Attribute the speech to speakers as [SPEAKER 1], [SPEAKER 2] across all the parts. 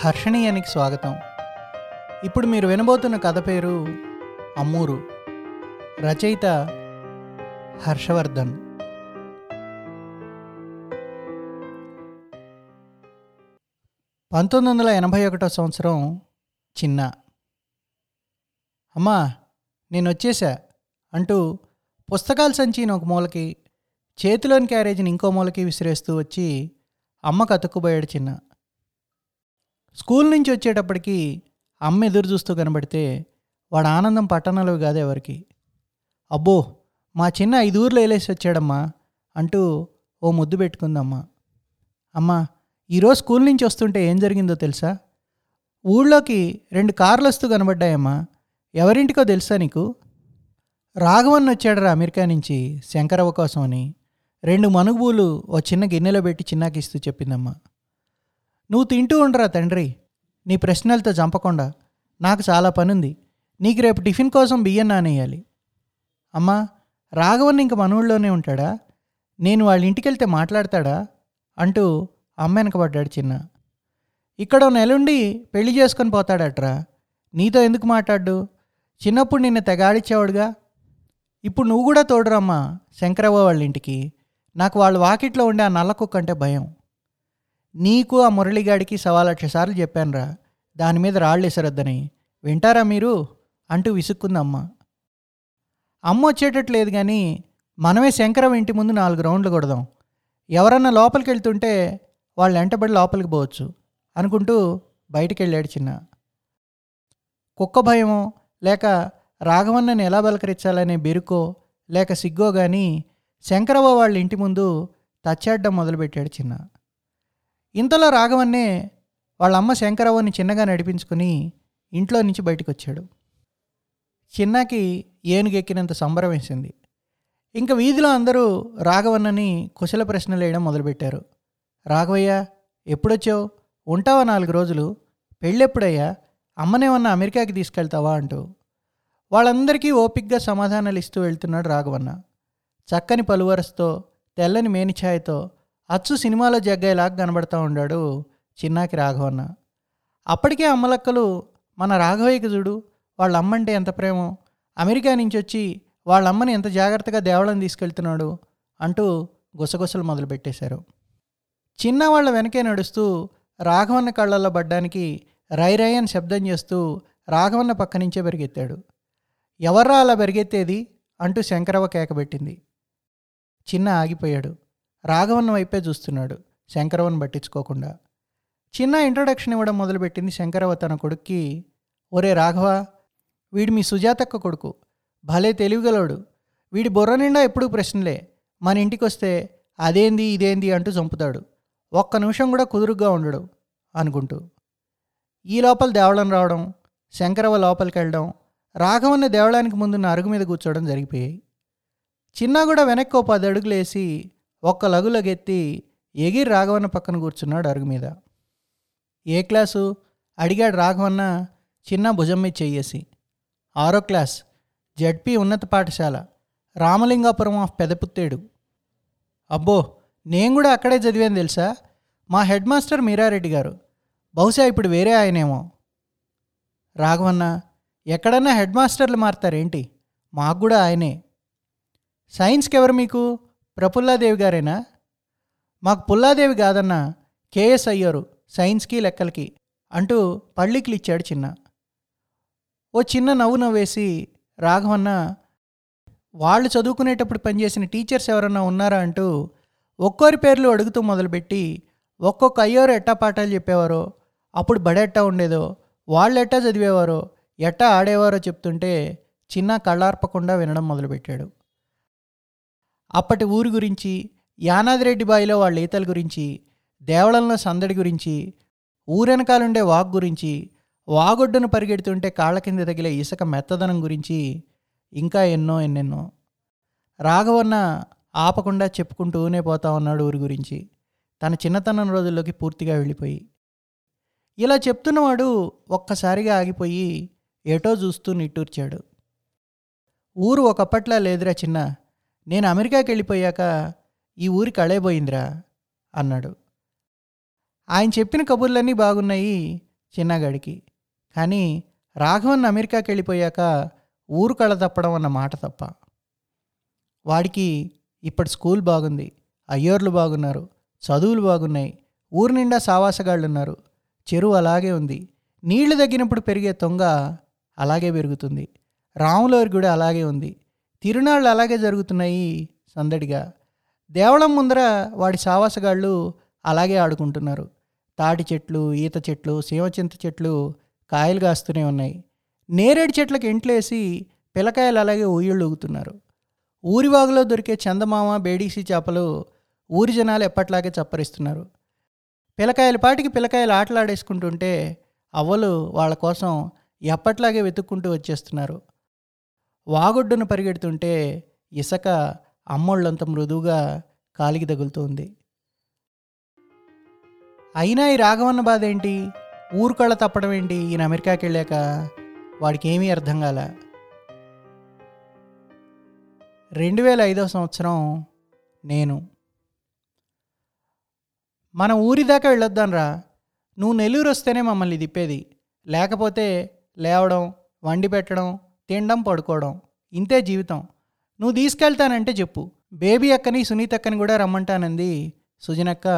[SPEAKER 1] హర్షణీయానికి స్వాగతం. ఇప్పుడు మీరు వినబోతున్న కథ పేరు అమ్మూరు రచయిత హర్షవర్ధన్. పంతొమ్మిది వందల ఎనభై ఒకటో సంవత్సరం చిన్న. అమ్మా నేను వచ్చేసా అంటూ పుస్తకాల సంచిని ఒక మూలకి చేతిలోని క్యారేజీని ఇంకో మూలకి విసిరేస్తూ వచ్చి అమ్మ కతుక్కుపోయాడు చిన్న. స్కూల్ నుంచి వచ్చేటప్పటికి అమ్మ ఎదురు చూస్తూ కనబడితే వాడు ఆనందం పట్టణాలు కాదు ఎవరికి. అబ్బో మా చిన్న ఐదు ఊర్లు వేలేసి వచ్చాడమ్మా అంటూ ఓ ముద్దు పెట్టుకుందమ్మా. అమ్మా ఈరోజు స్కూల్ నుంచి వస్తుంటే ఏం జరిగిందో తెలుసా? ఊళ్ళోకి రెండు కార్లు వస్తూ కనబడ్డాయమ్మా. ఎవరింటికో తెలుసా నీకు? రాఘవన్ వచ్చాడరా అమెరికా నుంచి శంకరవ్వ కోసం అని రెండు మనుగుబూలు ఓ చిన్న గిన్నెలో పెట్టి చిన్నాకిస్తూ చెప్పిందమ్మా. నువ్వు తింటూ ఉండరా తండ్రి? నీ ప్రశ్నలతో చంపకుండా. నాకు చాలా పనుంది. నీకు రేపు టిఫిన్ కోసం బియ్యం నానేయాలి. అమ్మా రాఘవన్ ఇంక మన ఊళ్ళోనే ఉంటాడా? నేను వాళ్ళ ఇంటికి వెళ్తే మాట్లాడతాడా? అంటూ అమ్మ వెనకబడ్డాడు చిన్న. ఇక్కడ నెలుండి పెళ్ళి చేసుకొని పోతాడట్రా. నీతో ఎందుకు మాట్లాడు చిన్నప్పుడు నిన్ను తెగాడిచ్చేవాడుగా. ఇప్పుడు నువ్వు కూడా తోడురమ్మా శంకరవ్వ వాళ్ళ ఇంటికి. నాకు వాళ్ళ వాకిట్లో ఉండే ఆ నల్ల కుక్క అంటే భయం. నీకు ఆ మురళిగాడికి సవా లక్ష సార్లు చెప్పానురా. దాని మీద రాళ్ళు ఎసరొద్దని వింటారా మీరు? అంటూ విసుక్కుంది అమ్మ అమ్మ వచ్చేటట్లేదు కానీ మనమే శంకరం ఇంటి ముందు నాలుగు రౌండ్లు కొడదాం. ఎవరన్నా లోపలికి వెళ్తుంటే వాళ్ళు వెంటబడి లోపలికి పోవచ్చు అనుకుంటూ బయటికి వెళ్ళాడు చిన్న. కుక్క భయమో లేక రాఘవన్నని ఎలా బలకరించాలనే బెరుకో లేక సిగ్గో కానీ శంకరవ్వ వాళ్ళ ఇంటి ముందు తచ్చాడ్డం మొదలుపెట్టాడు చిన్న. ఇంతలో రాఘవన్నే వాళ్ళ అమ్మ శంకరవ్వని చిన్నగా నడిపించుకుని ఇంట్లో నుంచి బయటకు వచ్చాడు చిన్నకి ఏనుగెక్కినంత సంబరం వేసింది. ఇంకా వీధిలో అందరూ రాఘవన్నని కుశల ప్రశ్నలు వేయడం మొదలుపెట్టారు. రాఘవయ్య ఎప్పుడొచ్చావు? ఉంటావా నాలుగు రోజులు? పెళ్ళెప్పుడయ్యా? అమ్మనేమన్నా అమెరికాకి తీసుకెళ్తావా? అంటూ. వాళ్ళందరికీ ఓపిగ్గా సమాధానాలు ఇస్తూ వెళ్తున్నాడు రాఘవన్న. చక్కని పలువరసతో తెల్లని మేనిఛాయతో అచ్చు సినిమాలో జగ్గాయిలాగా కనబడతా ఉన్నాడు చిన్నాకి రాఘవన్న అప్పటికే అమ్మలక్కలు మన రాఘవయ్యకి చూడు వాళ్ళ అమ్మంటే ఎంత ప్రేమో అమెరికా నుంచి వచ్చి వాళ్ళ అమ్మని ఎంత జాగ్రత్తగా దేవళం తీసుకెళ్తున్నాడు అంటూ గుసగుసలు మొదలుపెట్టేశారు. చిన్న వాళ్ళ వెనకే నడుస్తూ రాఘవన్న కళ్ళల్లో పడ్డానికి రై అని శబ్దం చేస్తూ రాఘవన్న పక్క నుంచే పెరిగెత్తాడు. ఎవర్రా అలా పెరిగెత్తేది? అంటూ శంకరవ్వ కేకబెట్టింది చిన్న ఆగిపోయాడు. రాఘవన్న వైపే చూస్తున్నాడు. శంకరవ్వను పట్టించుకోకుండా. చిన్న ఇంట్రొడక్షన్ ఇవ్వడం మొదలుపెట్టింది శంకరవ్వ తన కొడుక్కి ఒరే రాఘవ వీడు మీ సుజాతక్క కొడుకు. భలే తెలివిగలోడు వీడి బుర్ర నిండా ఎప్పుడూ ప్రశ్నలే. మన ఇంటికి వస్తే అదేంది ఇదేంది అంటూ చంపుతాడు. ఒక్క నిమిషం కూడా కుదురుగ్గా ఉండడు అనుకుంటూ. ఈ లోపల దేవళం రావడం శంకరవ్వ లోపలికి వెళ్ళడం రాఘవన్న దేవళానికి ముందున్న అరుగు మీద కూర్చోవడం జరిగిపోయాయి. చిన్న కూడా వెనక్కి ఓ పది అడుగులు వేసి ఒక్క లగులగెత్తి ఎగిరి రాఘవన్న పక్కన కూర్చున్నాడు అరుగు మీద. ఏ క్లాసు? అడిగాడు రాఘవన్న చిన్న భుజం మీద చెయ్యేసి. ఆరో క్లాస్. జడ్పి ఉన్నత పాఠశాల. రామలింగాపురం ఆఫ్ పెదపుత్తేడు. అబ్బో నేను కూడా అక్కడే చదివాను తెలుసా? మా హెడ్ మాస్టర్ మీరారెడ్డి గారు. బహుశా ఇప్పుడు వేరే ఆయనేమో. రాఘవన్న ఎక్కడన్నా హెడ్ మాస్టర్లు మారుతారేంటి? మాకు కూడా ఆయనే. సైన్స్కి ఎవరు మీకు? ప్రఫుల్లాదేవి గారేనా? మాకు పుల్లాదేవి కాదన్న కేఎస్ అయ్యారు సైన్స్కి లెక్కలకి అంటూ పళ్ళికిలు ఇచ్చాడు చిన్న. ఓ చిన్న నవ్వు నవ్వేసి రాఘవన్న వాళ్ళు చదువుకునేటప్పుడు పనిచేసిన టీచర్స్ ఎవరన్నా ఉన్నారా అంటూ ఒక్కోరి పేర్లు అడుగుతూ మొదలుపెట్టి ఒక్కొక్క అయ్యోరు ఎట్టా పాఠాలు చెప్పేవారో అప్పుడు బడెట్టా ఉండేదో వాళ్ళు ఎట్టా చదివేవారో ఎట్టా ఆడేవారో చెప్తుంటే చిన్న కళ్ళార్పకుండా వినడం మొదలుపెట్టాడు. అప్పటి ఊరి గురించి యానాదిరెడ్డి బాయిలో వాళ్ళ ఈతల గురించి దేవళంలో సందడి గురించి ఊరెనకాలుండే వాగు గురించి వాగొడ్డును పరిగెడుతుంటే కాళ్ళ కింద తగిలే ఇసుక మెత్తదనం గురించి ఇంకా ఎన్నో ఎన్నెన్నో. రాఘవన్న ఆపకుండా చెప్పుకుంటూనే పోతా ఉన్నాడు ఊరి గురించి. తన చిన్నతనం రోజుల్లోకి పూర్తిగా వెళ్ళిపోయి. ఇలా చెప్తున్నవాడు ఒక్కసారిగా ఆగిపోయి ఏటో చూస్తూ నిట్టూర్చాడు. ఊరు ఒకప్పట్లా లేదురా చిన్న నేను అమెరికాకి వెళ్ళిపోయాక ఈ ఊరి కళైపోయిందిరా అన్నాడు. ఆయన చెప్పిన కబుర్లన్నీ బాగున్నాయి చిన్నగాడికి. కానీ రాఘవన్ అమెరికాకి వెళ్ళిపోయాక ఊరు కళ తప్పడం అన్న మాట తప్ప. వాడికి ఇప్పటి స్కూల్ బాగుంది అయ్యోర్లు బాగున్నారు చదువులు బాగున్నాయి ఊరు నిండా సావాసగాళ్ళు ఉన్నారు చెరువు అలాగే ఉంది నీళ్ళు తగ్గినప్పుడు పెరిగే తొంగ అలాగే పెరుగుతుంది రాములవారి గుడి అలాగే ఉంది తిరునాళ్ళు అలాగే జరుగుతున్నాయి సందడిగా. దేవళం ముందర వాడి సావాసగాళ్ళు అలాగే ఆడుకుంటున్నారు. తాటి చెట్లు ఈత చెట్లు సీమచింత చెట్లు కాయలు కాస్తూనే ఉన్నాయి. నేరేడు చెట్లకు ఎంట్లేసి పిల్లకాయలు అలాగే ఊయళ్ళు ఊగుతున్నారు. ఊరివాగులో దొరికే చందమామ బేడీసి చేపలు ఊరి జనాలు ఎప్పట్లాగే చప్పరిస్తున్నారు. పిల్లకాయల పాటికి పిల్లకాయలు ఆటలాడేసుకుంటుంటే అవ్వలు వాళ్ళ కోసం ఎప్పట్లాగే వెతుక్కుంటూ వచ్చేస్తున్నారు. వాగొడ్డున పరిగెడుతుంటే ఇసక అమ్మోళ్ళంత మృదువుగా కాలికి తగులుతోంది. అయినా ఈ రాఘవన్న బాధ ఏంటి ఊరుకళ్ళ తప్పడం ఏంటి? ఈయన అమెరికాకి వెళ్ళాక వాడికి ఏమీ అర్థం కాల. రెండు వేల ఐదవ సంవత్సరం నేను. మన ఊరి దాకా వెళ్ళొద్దాన్రా. నువ్వు నెల్లూరు వస్తేనే మమ్మల్ని తిప్పేది. లేకపోతే లేవడం వండి పెట్టడం తినడం పడుకోవడం. ఇంతే జీవితం. నువ్వు తీసుకెళ్తానంటే చెప్పు. బేబీ అక్కని సునీత అక్కని కూడా రమ్మంటానంది. సుజనక్క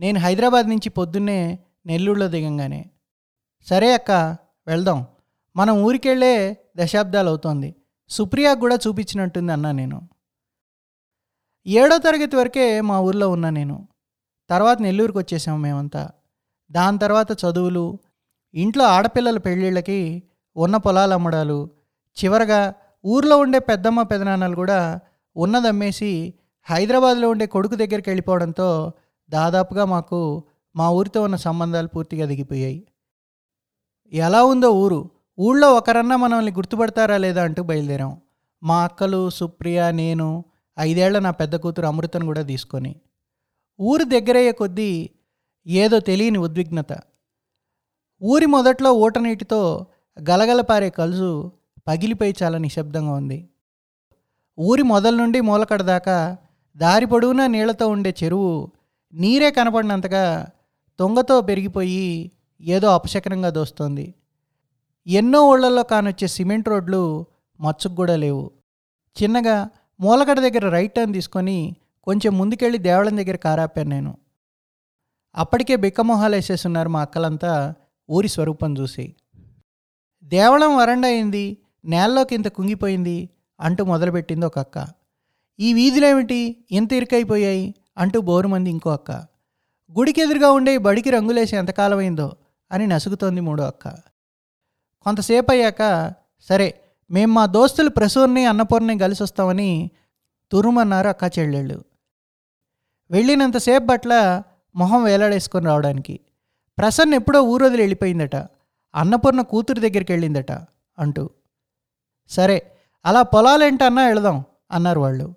[SPEAKER 1] నేను హైదరాబాద్ నుంచి పొద్దున్నే నెల్లూరులో దిగంగానే. సరే అక్క వెళ్దాం. మనం ఊరికెళ్ళే దశాబ్దాలు అవుతోంది సుప్రియా కూడా చూపించినట్టుంది అన్నా నేను. ఏడో తరగతి వరకే మా ఊర్లో ఉన్నా నేను. తర్వాత నెల్లూరుకు వచ్చేసాము మేమంతా. దాని తర్వాత చదువులు ఇంట్లో ఆడపిల్లల పెళ్ళిళ్ళకి ఉన్న పొలాలు అమ్మడాలు చివరగా ఊర్లో ఉండే పెద్దమ్మ పెదనాన్నలు కూడా ఉన్నదమ్మేసి హైదరాబాద్లో ఉండే కొడుకు దగ్గరికి వెళ్ళిపోవడంతో దాదాపుగా మాకు మా ఊరితో ఉన్న సంబంధాలు పూర్తిగా దిగిపోయాయి. ఎలా ఉందో ఊరు ఊళ్ళో ఒకరన్నా మనల్ని గుర్తుపడతారా లేదా అంటూ బయలుదేరాం. మా అక్కలు సుప్రియ నేను ఐదేళ్ళ నా పెద్ద కూతురు అమృతను కూడా తీసుకొని. ఊరు దగ్గరయ్యే కొద్దీ ఏదో తెలియని ఉద్విగ్నత. ఊరి మొదట్లో ఊటనీటితో గలగలపారే కలుసు పగిలిపోయి చాలా నిశ్శబ్దంగా ఉంది. ఊరి మొదల నుండి మూలకడ దాకా దారి పొడవునా నీళ్ళతో ఉండే చెరువు నీరే కనపడినంతగా తొంగతో పెరిగిపోయి ఏదో అపశకనంగా దోస్తోంది. ఎన్నో ఊళ్ళల్లో కానొచ్చే సిమెంట్ రోడ్లు మచ్చుకు కూడా లేవు. చిన్నగా మూలకడ దగ్గర రైట్ టర్న్ తీసుకొని కొంచెం ముందుకెళ్ళి దేవళం దగ్గర కారాపాను నేను. అప్పటికే బిక్కమొహాలు వేసేస్తున్నారు మా అక్కలంతా ఊరి స్వరూపం చూసి. దేవళం వరండా అయింది. నేల్లోకి ఇంత కుంగిపోయింది అంటూ మొదలుపెట్టింది ఒక అక్క. ఈ వీధులేమిటి? ఇంత ఇరుకైపోయాయి? అంటూ బోరుమంది ఇంకో అక్క. గుడికి ఎదురుగా ఉండే బడికి రంగులేసి ఎంతకాలమైందో అని నసుగుతోంది మూడో అక్క. కొంతసేపు అయ్యాక సరే మేము మా దోస్తులు ప్రసూర్ని అన్నపూర్ణని కలిసి వస్తామని తురుమన్నారు అక్క చెల్లెళ్ళు. వెళ్ళినంతసేపు పట్ల మొహం వేలాడేసుకొని రావడానికి. ప్రసన్న ఎప్పుడో ఊరొదిలి వెళ్ళిపోయిందట. అన్నపూర్ణ కూతురు దగ్గరికి వెళ్ళిందట అంటూ. సరే అలా పొలాలేంటన్నా వెళదాం అన్నారు వాళ్ళు.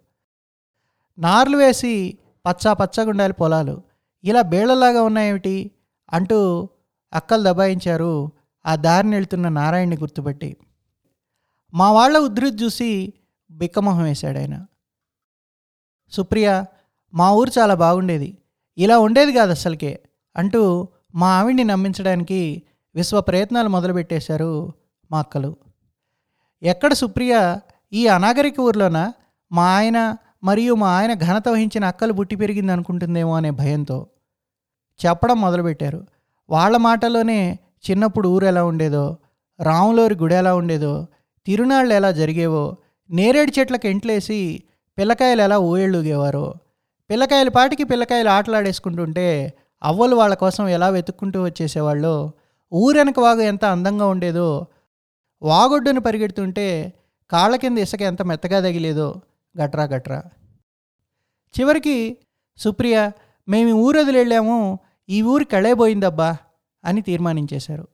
[SPEAKER 1] నార్లు వేసి పచ్చా పచ్చగుండాలి పొలాలు. ఇలా బేళ్ళలాగా ఉన్నాయేమిటి? అంటూ అక్కలు దబాయించారు ఆ దారిని వెళ్తున్న నారాయణ్ని గుర్తుపెట్టి. మా వాళ్ళ ఉధృతి చూసి బిక్కమొహం వేశాడు ఆయన. సుప్రియ మా ఊరు చాలా బాగుండేది. ఇలా ఉండేది కాదు అసలుకే అంటూ మా ఆవిడ్ని నమ్మించడానికి విశ్వ ప్రయత్నాలు మొదలుపెట్టేశారు మా అక్కలు. ఎక్కడ సుప్రియ ఈ అనాగరిక ఊర్లోనా? మా ఆయన మరియు మా ఆయన ఘనత వహించిన అక్కలు పుట్టి పెరిగింది అనుకుంటుందేమో అనే భయంతో చెప్పడం మొదలుపెట్టారు. వాళ్ళ మాటలోనే చిన్నప్పుడు ఊరు ఎలా ఉండేదో రాములోరి గుడి ఎలా ఉండేదో తిరునాళ్ళు ఎలా జరిగేవో నేరేడు చెట్లకు ఎంట్లేసి పిల్లకాయలు ఎలా ఊయళ్ళూగేవారో పిల్లకాయల పాటికి పిల్లకాయలు ఆటలాడేసుకుంటుంటే అవ్వలు వాళ్ళ కోసం ఎలా వెతుక్కుంటూ వచ్చేసేవాళ్ళో ఊరెనక వాగు ఎంత అందంగా ఉండేదో వాగొడ్డును పరిగెడుతుంటే కాళ్ళ కింద ఇసుక ఎంత మెత్తగా తగిలేదో గట్రా గట్రా. చివరికి సుప్రియ మేము ఈ ఊరు వదిలేళ్ళాము ఈ ఊరి కళేపోయిందబ్బా అని తీర్మానించేశారు.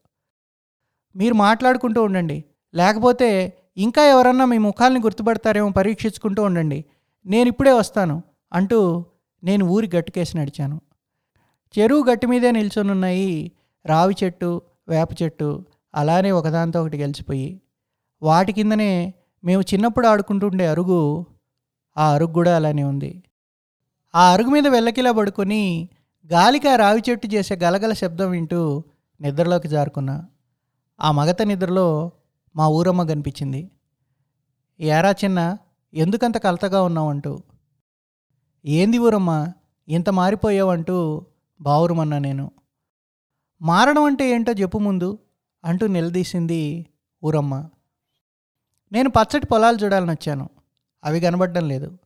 [SPEAKER 1] మీరు మాట్లాడుకుంటూ ఉండండి. లేకపోతే ఇంకా ఎవరన్నా మీ ముఖాల్ని గుర్తుపడతారేమో పరీక్షించుకుంటూ ఉండండి. నేను ఇప్పుడే వస్తాను అంటూ నేను ఊరి గట్టుకేసి నడిచాను. చెరువు గట్టి మీదే నిల్చొనున్నాయి రావి చెట్టు వేప చెట్టు అలానే ఒకదాంతో ఒకటి గెలిచిపోయి వాటి కిందనే మేము చిన్నప్పుడు ఆడుకుంటుండే అరుగు ఆ అరుగు కూడా అలానే ఉంది. ఆ అరుగు మీద వెళ్ళకిలా పడుకొని గాలికి ఆ రావి చెట్టు చేసే గలగల శబ్దం వింటూ నిద్రలోకి జారుకున్నా. ఆ మగత నిద్రలో మా ఊరమ్మ కనిపించింది. ఏరా చిన్న ఎందుకంత కలతగా ఉన్నావంటూ ఏంది ఊరమ్మ ఇంత మారిపోయావంటూ బావురమన్నా నేను. మారడం అంటే ఏంటో చెప్పు ముందు. అంటూ నిలదీసింది ఊరమ్మ. నేను పచ్చటి పొలాలు చూడాలని వచ్చాను. అవి కనబడడం లేదు.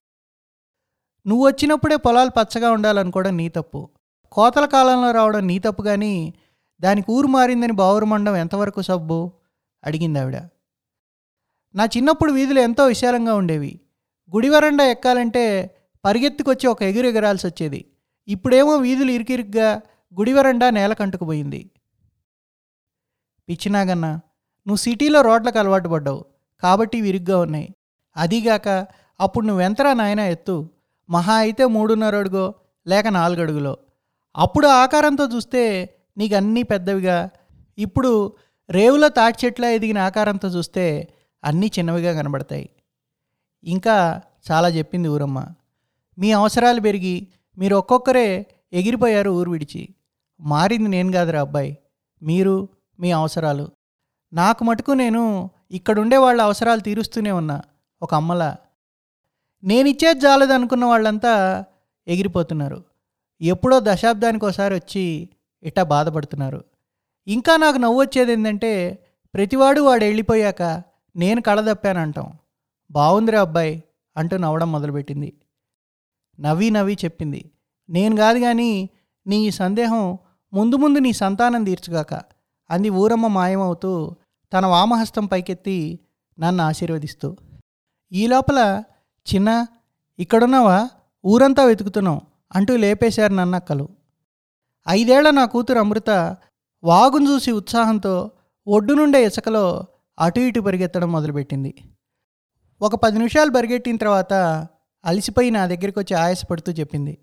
[SPEAKER 1] నువ్వు వచ్చినప్పుడే పొలాలు పచ్చగా ఉండాలనుకోవడం నీ తప్పు. కోతల కాలంలో రావడం నీ తప్పు కానీ దానికి ఊరు మారిందని బావురమండం ఎంతవరకు సబ్బు? అడిగింది ఆవిడ. నా చిన్నప్పుడు వీధులు ఎంతో విశాలంగా ఉండేవి. గుడి వరండా ఎక్కాలంటే పరిగెత్తుకొచ్చి ఒక ఎగురు ఎగరాల్సి వచ్చేది ఇప్పుడేమో వీధులు ఇరికిరిగ్గా గుడి వరండా నేల కంటుకుపోయింది పిచ్చినాగన్న నువ్వు సిటీలో రోడ్లకు అలవాటు పడ్డావు కాబట్టి విరుగ్గా ఉన్నాయి. అదీగాక అప్పుడు నువ్వెంతరా నాయన ఎత్తు? మహా అయితే మూడున్నర అడుగో లేక నాలుగు అడుగులో అప్పుడు ఆకారంతో చూస్తే నీకు అన్నీ పెద్దవిగా. ఇప్పుడు రేవులో తాటి చెట్ల ఎదిగిన ఆకారంతో చూస్తే అన్నీ చిన్నవిగా కనబడతాయి. ఇంకా చాలా చెప్పింది ఊరమ్మ. మీ అవసరాలు పెరిగి మీరు ఒక్కొక్కరే ఎగిరిపోయారు ఊరు విడిచి. మారింది నేను కాదురా అబ్బాయి. మీరు మీ అవసరాలు. నాకు మటుకు నేను ఇక్కడుండే వాళ్ళ అవసరాలు తీరుస్తూనే ఉన్నా ఒక అమ్మలా. నేనిచ్చేది జాలదు అనుకున్న వాళ్ళంతా ఎగిరిపోతున్నారు. ఎప్పుడో దశాబ్దానికి ఒకసారి వచ్చి ఇట్టా బాధపడుతున్నారు. ఇంకా నాకు నవ్వు వచ్చేది ఏంటంటే ప్రతివాడు వాడు వెళ్ళిపోయాక నేను కళదప్పానంటాం బాగుందిరా అబ్బాయి అంటూ నవ్వడం మొదలుపెట్టింది. నవ్వి నవ్వి చెప్పింది. నేను కాదు కానీ నీ ఈ సందేహం ముందు ముందు నీ సంతానం తీర్చుగాక అంది ఊరమ్మ మాయమవుతూ తన వామహస్తం పైకెత్తి నన్ను ఆశీర్వదిస్తూ. ఈ లోపల చిన్న ఇక్కడున్నావా? ఊరంతా వెతుకుతున్నాం అంటూ లేపేశారు నన్నక్కలు. ఐదేళ్ళ నా కూతురు అమృత వాగును చూసి ఉత్సాహంతో ఒడ్డు నుండే ఇసుకలో అటు ఇటు పరిగెత్తడం మొదలుపెట్టింది. ఒక పది నిమిషాలు పరిగెట్టిన తర్వాత అలసిపోయి నా దగ్గరికి వచ్చి ఆయాసపడుతూ చెప్పింది.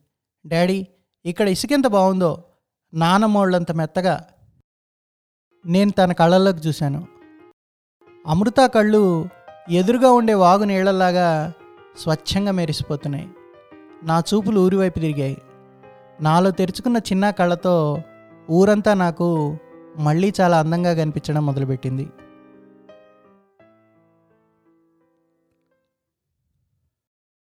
[SPEAKER 1] డాడీ ఇక్కడ ఇసుకెంత బాగుందో నానమ్మోళ్ళంత మెత్తగా నేను తన కళ్ళల్లోకి చూశాను. అమృత కళ్ళు ఎదురుగా ఉండే వాగు నీళ్ళలాగా స్వచ్ఛంగా మెరిసిపోతున్నాయి. నా చూపులు ఊరివైపు తిరిగాయి. నాలో తెరుచుకున్న చిన్న కళ్ళతో ఊరంతా నాకు మళ్ళీ చాలా అందంగా కనిపించడం మొదలుపెట్టింది.